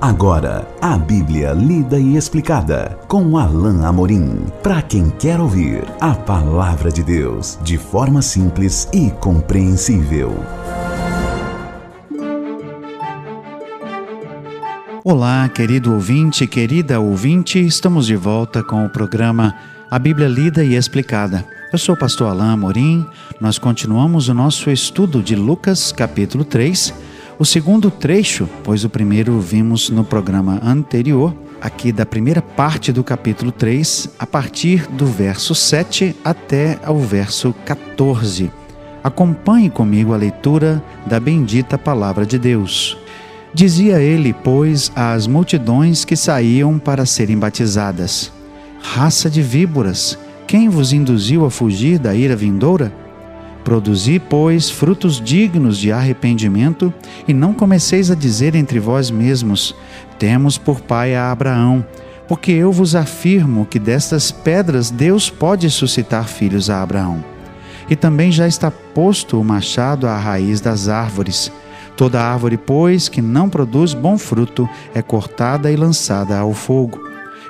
Agora, a Bíblia lida e explicada com Alain Amorim. Para quem quer ouvir a palavra de Deus de forma simples e compreensível. Olá, querido ouvinte, querida ouvinte, estamos de volta com o programa A Bíblia Lida e Explicada. Eu sou o pastor Alain Amorim. Nós continuamos o nosso estudo de Lucas, capítulo 3 o segundo trecho, pois o primeiro vimos no programa anterior, aqui da primeira parte do capítulo 3, a partir do verso 7 até ao verso 14. Acompanhe comigo a leitura da bendita palavra de Deus. Dizia ele, pois, às multidões que saíam para serem batizadas: Raça de víboras, quem vos induziu a fugir da ira vindoura? Produzi, pois, frutos dignos de arrependimento, e não comeceis a dizer entre vós mesmos: Temos por pai a Abraão, porque eu vos afirmo que destas pedras Deus pode suscitar filhos a Abraão. E também já está posto o machado à raiz das árvores. Toda árvore, pois, que não produz bom fruto, é cortada e lançada ao fogo.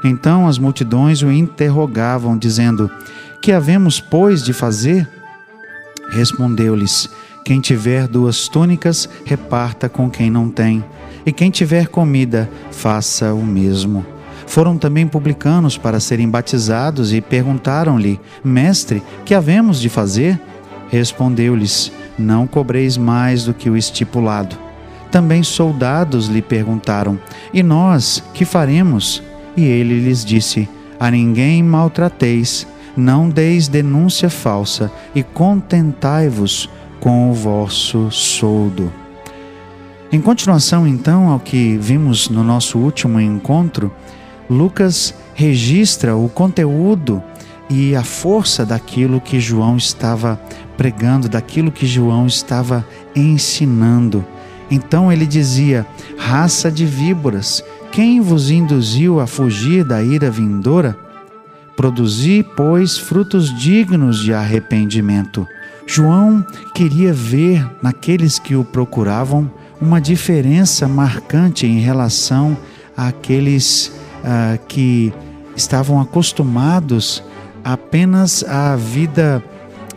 Então as multidões o interrogavam, dizendo: Que havemos, pois, de fazer? Respondeu-lhes: Quem tiver duas túnicas, reparta com quem não tem, e quem tiver comida, faça o mesmo. Foram também publicanos para serem batizados e perguntaram-lhe: Mestre, que havemos de fazer? Respondeu-lhes: Não cobreis mais do que o estipulado. Também soldados lhe perguntaram: E nós, que faremos? E ele lhes disse: A ninguém maltrateis não deis denúncia falsa e contentai-vos com o vosso soldo. Em continuação, então, ao que vimos no nosso último encontro, Lucas registra o conteúdo e a força daquilo que João estava pregando, daquilo que João estava ensinando. Então ele dizia: raça de víboras, quem vos induziu a fugir da ira vindoura? Produzi, pois, frutos dignos de arrependimento. João queria ver naqueles que o procuravam uma diferença marcante em relação àqueles ah, que estavam acostumados apenas à vida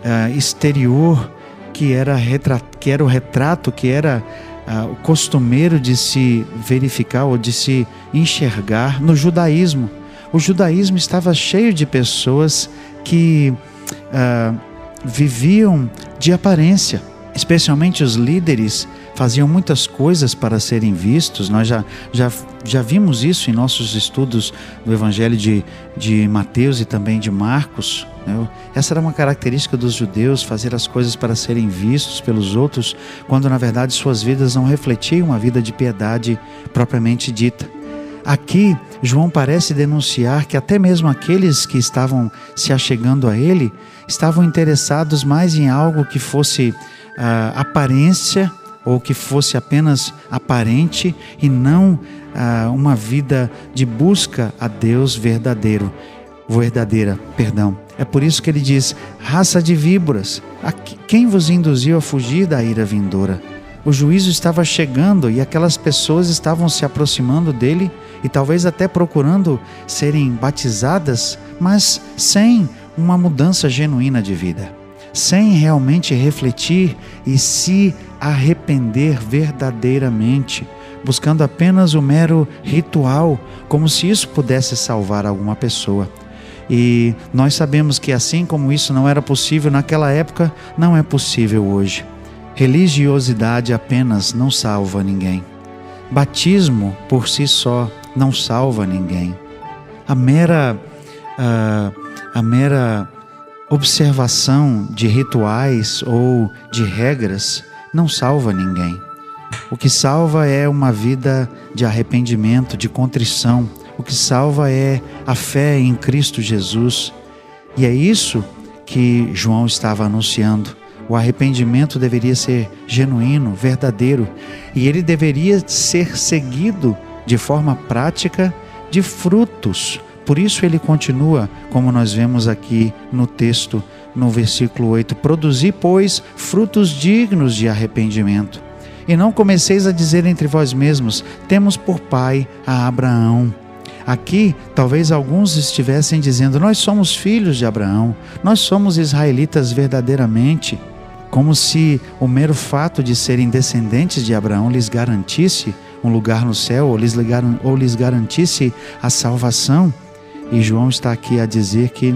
ah, exterior, que era, que era o retrato, que era ah, o costumeiro de se verificar ou de se enxergar no judaísmo o judaísmo estava cheio de pessoas que uh, viviam de aparência, especialmente os líderes faziam muitas coisas para serem vistos. Nós já, já, já vimos isso em nossos estudos do Evangelho de, de Mateus e também de Marcos. Né? Essa era uma característica dos judeus, fazer as coisas para serem vistos pelos outros, quando na verdade suas vidas não refletiam uma vida de piedade propriamente dita. Aqui, João parece denunciar que até mesmo aqueles que estavam se achegando a ele estavam interessados mais em algo que fosse uh, aparência ou que fosse apenas aparente e não uh, uma vida de busca a Deus verdadeiro, verdadeira, perdão. É por isso que ele diz: raça de víboras, quem vos induziu a fugir da ira vindoura? O juízo estava chegando e aquelas pessoas estavam se aproximando dele e talvez até procurando serem batizadas, mas sem uma mudança genuína de vida, sem realmente refletir e se arrepender verdadeiramente, buscando apenas o mero ritual, como se isso pudesse salvar alguma pessoa. E nós sabemos que assim como isso não era possível naquela época, não é possível hoje. Religiosidade apenas não salva ninguém. Batismo por si só não salva ninguém. A mera, a mera observação de rituais ou de regras não salva ninguém. O que salva é uma vida de arrependimento, de contrição. O que salva é a fé em Cristo Jesus. E é isso que João estava anunciando. O arrependimento deveria ser genuíno, verdadeiro, e ele deveria ser seguido de forma prática de frutos. Por isso ele continua, como nós vemos aqui no texto, no versículo 8: Produzi, pois, frutos dignos de arrependimento. E não comeceis a dizer entre vós mesmos: Temos por pai a Abraão. Aqui, talvez alguns estivessem dizendo: Nós somos filhos de Abraão, nós somos israelitas verdadeiramente, como se o mero fato de serem descendentes de Abraão lhes garantisse um lugar no céu ou lhes, ou lhes garantisse a salvação. E João está aqui a dizer que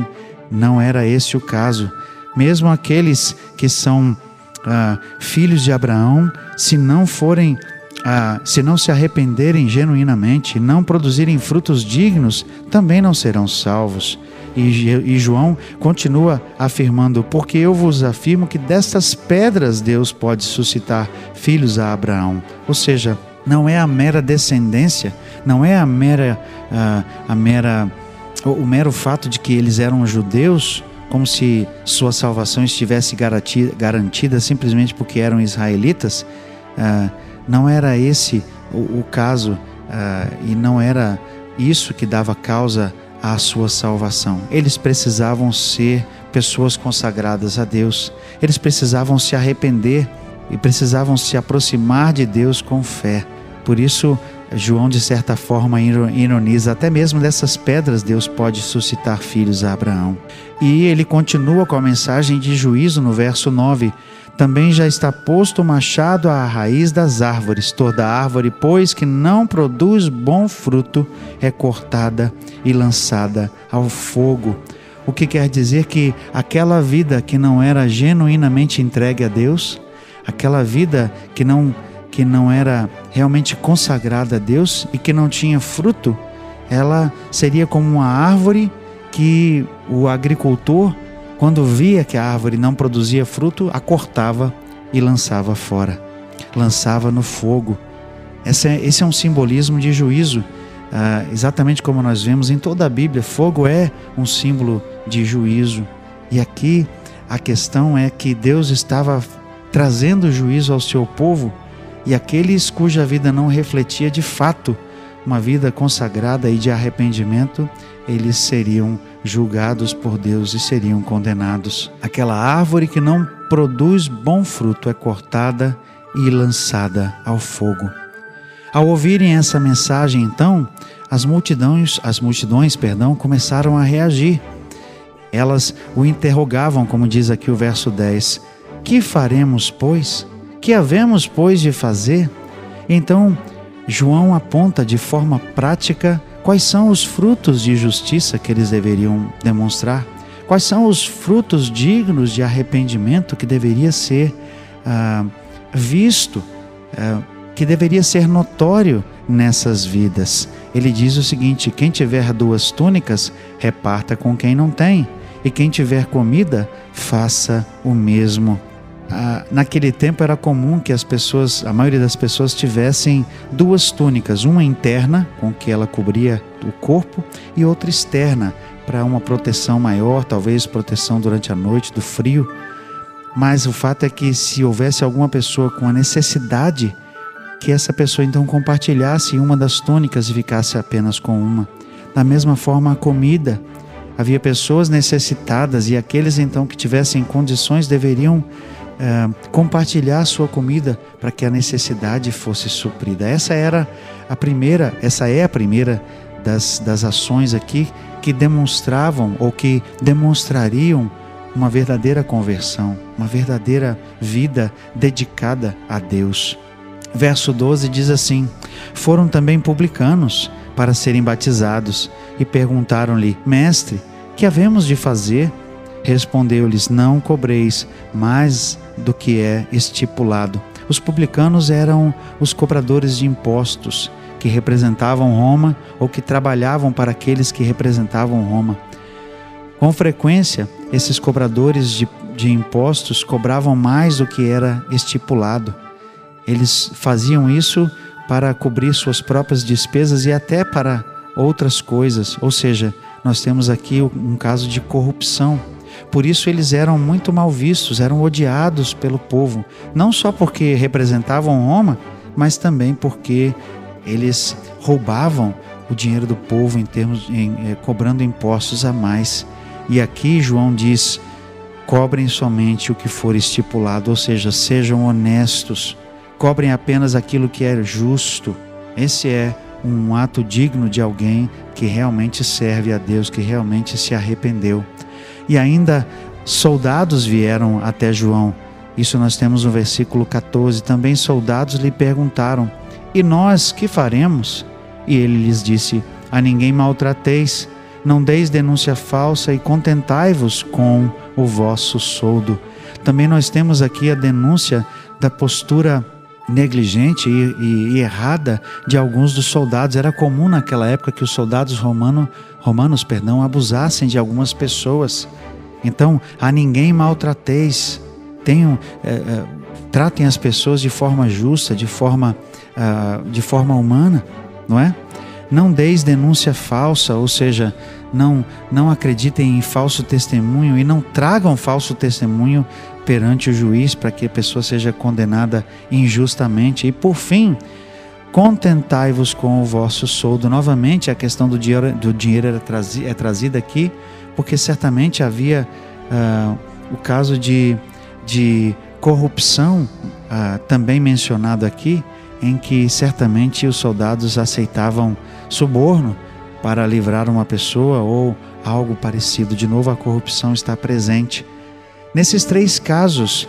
não era esse o caso. Mesmo aqueles que são ah, filhos de Abraão, se não forem, ah, se não se arrependerem genuinamente, não produzirem frutos dignos, também não serão salvos. E, João continua afirmando: Porque eu vos afirmo que destas pedras Deus pode suscitar filhos a Abraão. Ou seja, não é a mera descendência, não é a mera, a, a mera, o, mero fato de que eles eram judeus, como se sua salvação estivesse garantida, garantida simplesmente porque eram israelitas. Uh, não era esse o, o caso uh, e não era isso que dava causa à sua salvação. Eles precisavam ser pessoas consagradas a Deus, eles precisavam se arrepender e precisavam se aproximar de Deus com fé. Por isso, João, de certa forma, ironiza: até mesmo dessas pedras Deus pode suscitar filhos a Abraão. E ele continua com a mensagem de juízo no verso 9: Também já está posto o machado à raiz das árvores. Toda árvore, pois, que não produz bom fruto, é cortada e lançada ao fogo. O que quer dizer que aquela vida que não era genuinamente entregue a Deus, aquela vida que não que não era realmente consagrada a Deus e que não tinha fruto, ela seria como uma árvore que o agricultor, quando via que a árvore não produzia fruto, a cortava e lançava fora, lançava no fogo. Esse é, esse é um simbolismo de juízo, ah, exatamente como nós vemos em toda a Bíblia. Fogo é um símbolo de juízo. E aqui a questão é que Deus estava trazendo juízo ao seu povo e aqueles cuja vida não refletia de fato uma vida consagrada e de arrependimento, eles seriam julgados por Deus e seriam condenados. Aquela árvore que não produz bom fruto é cortada e lançada ao fogo. Ao ouvirem essa mensagem, então, as multidões, as multidões, perdão, começaram a reagir. Elas o interrogavam, como diz aqui o verso 10: Que faremos, pois? Que havemos, pois, de fazer? Então, João aponta de forma prática quais são os frutos de justiça que eles deveriam demonstrar, quais são os frutos dignos de arrependimento que deveria ser ah, visto, ah, que deveria ser notório nessas vidas. Ele diz o seguinte: quem tiver duas túnicas, reparta com quem não tem, e quem tiver comida, faça o mesmo ah, naquele tempo era comum que as pessoas, a maioria das pessoas tivessem duas túnicas, uma interna com que ela cobria o corpo e outra externa para uma proteção maior, talvez proteção durante a noite do frio. Mas o fato é que se houvesse alguma pessoa com a necessidade, que essa pessoa então compartilhasse uma das túnicas e ficasse apenas com uma. Da mesma forma, a comida. Havia pessoas necessitadas e aqueles então que tivessem condições deveriam é, compartilhar a sua comida para que a necessidade fosse suprida. Essa era a primeira, essa é a primeira das, das ações aqui que demonstravam ou que demonstrariam uma verdadeira conversão, uma verdadeira vida dedicada a Deus. Verso 12 diz assim: Foram também publicanos para serem batizados e perguntaram-lhe: Mestre, que havemos de fazer? Respondeu-lhes: Não cobreis mais do que é estipulado. Os publicanos eram os cobradores de impostos que representavam Roma ou que trabalhavam para aqueles que representavam Roma. Com frequência, esses cobradores de, de impostos cobravam mais do que era estipulado. Eles faziam isso para cobrir suas próprias despesas e até para outras coisas, ou seja, nós temos aqui um caso de corrupção por isso eles eram muito mal vistos, eram odiados pelo povo, não só porque representavam Roma, mas também porque eles roubavam o dinheiro do povo em termos em, eh, cobrando impostos a mais. E aqui João diz: cobrem somente o que for estipulado, ou seja, sejam honestos cobrem apenas aquilo que é justo. Esse é um ato digno de alguém que realmente serve a Deus, que realmente se arrependeu. E ainda soldados vieram até João. Isso nós temos no versículo 14. Também soldados lhe perguntaram: E nós que faremos? E ele lhes disse: A ninguém maltrateis, não deis denúncia falsa e contentai-vos com o vosso soldo. Também nós temos aqui a denúncia da postura negligente e, e, e, errada de alguns dos soldados. Era comum naquela época que os soldados romano, romanos perdão, abusassem de algumas pessoas. Então, a ninguém maltrateis. Tenham, é, é, tratem as pessoas de forma justa, de forma, uh, de forma humana, não é? Não deis denúncia falsa, ou seja, não, não acreditem em falso testemunho e não tragam falso testemunho perante o juiz para que a pessoa seja condenada injustamente. E por fim, contentai-vos com o vosso soldo. Novamente, a questão do dinheiro, do dinheiro é, trazi, trazida aqui, porque certamente havia uh, o caso de, de corrupção, uh, também mencionado aqui, em que certamente os soldados aceitavam suborno para livrar uma pessoa ou algo parecido. De novo, a corrupção está presente. Nesses três casos,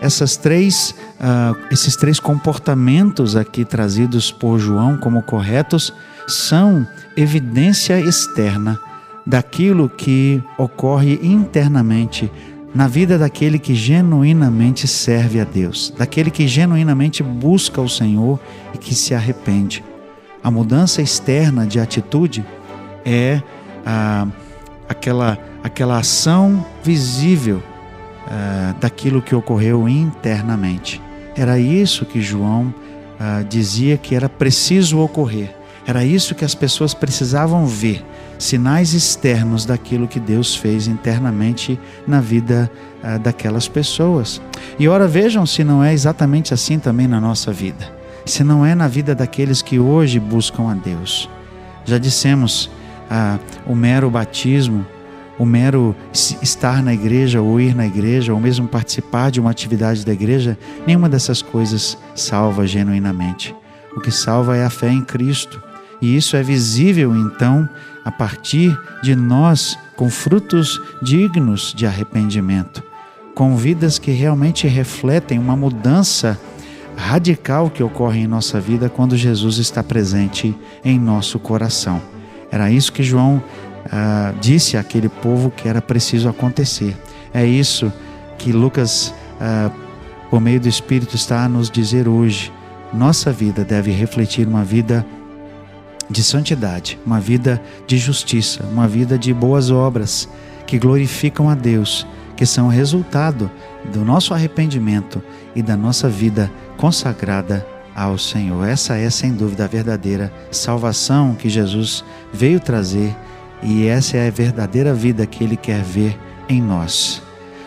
essas três, uh, esses três comportamentos aqui trazidos por João como corretos são evidência externa daquilo que ocorre internamente na vida daquele que genuinamente serve a Deus, daquele que genuinamente busca o Senhor e que se arrepende. A mudança externa de atitude é ah, aquela, aquela ação visível uh, daquilo que ocorreu internamente. Era isso que João uh, dizia que era preciso ocorrer. Era isso que as pessoas precisavam ver, sinais externos daquilo que Deus fez internamente na vida uh, daquelas pessoas. E ora, vejam se não é exatamente assim também na nossa vida, se não é na vida daqueles que hoje buscam a Deus. Já dissemos, uh, o mero batismo o mero estar na igreja ou ir na igreja ou mesmo participar de uma atividade da igreja, nenhuma dessas coisas salva genuinamente. O que salva é a fé em Cristo. E isso é visível então a partir de nós com frutos dignos de arrependimento, com vidas que realmente refletem uma mudança radical que ocorre em nossa vida quando Jesus está presente em nosso coração. Era isso que João ah, disse àquele povo que era preciso acontecer. É isso que Lucas, ah, por meio do Espírito, está a nos dizer hoje. Nossa vida deve refletir uma vida de santidade, uma vida de justiça, uma vida de boas obras que glorificam a Deus, que são resultado do nosso arrependimento e da nossa vida consagrada ao Senhor. Essa é, sem dúvida, a verdadeira salvação que Jesus veio trazer e essa é a verdadeira vida que Ele quer ver em nós.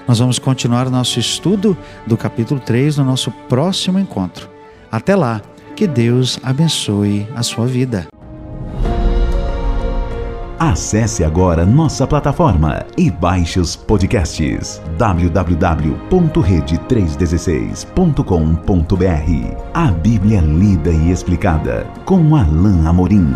Nós vamos continuar o nosso estudo do capítulo 3 no nosso próximo encontro. Até lá, que Deus abençoe a sua vida. Acesse agora nossa plataforma e baixe os podcasts www.rede316.com.br. A Bíblia lida e explicada com Alain Amorim.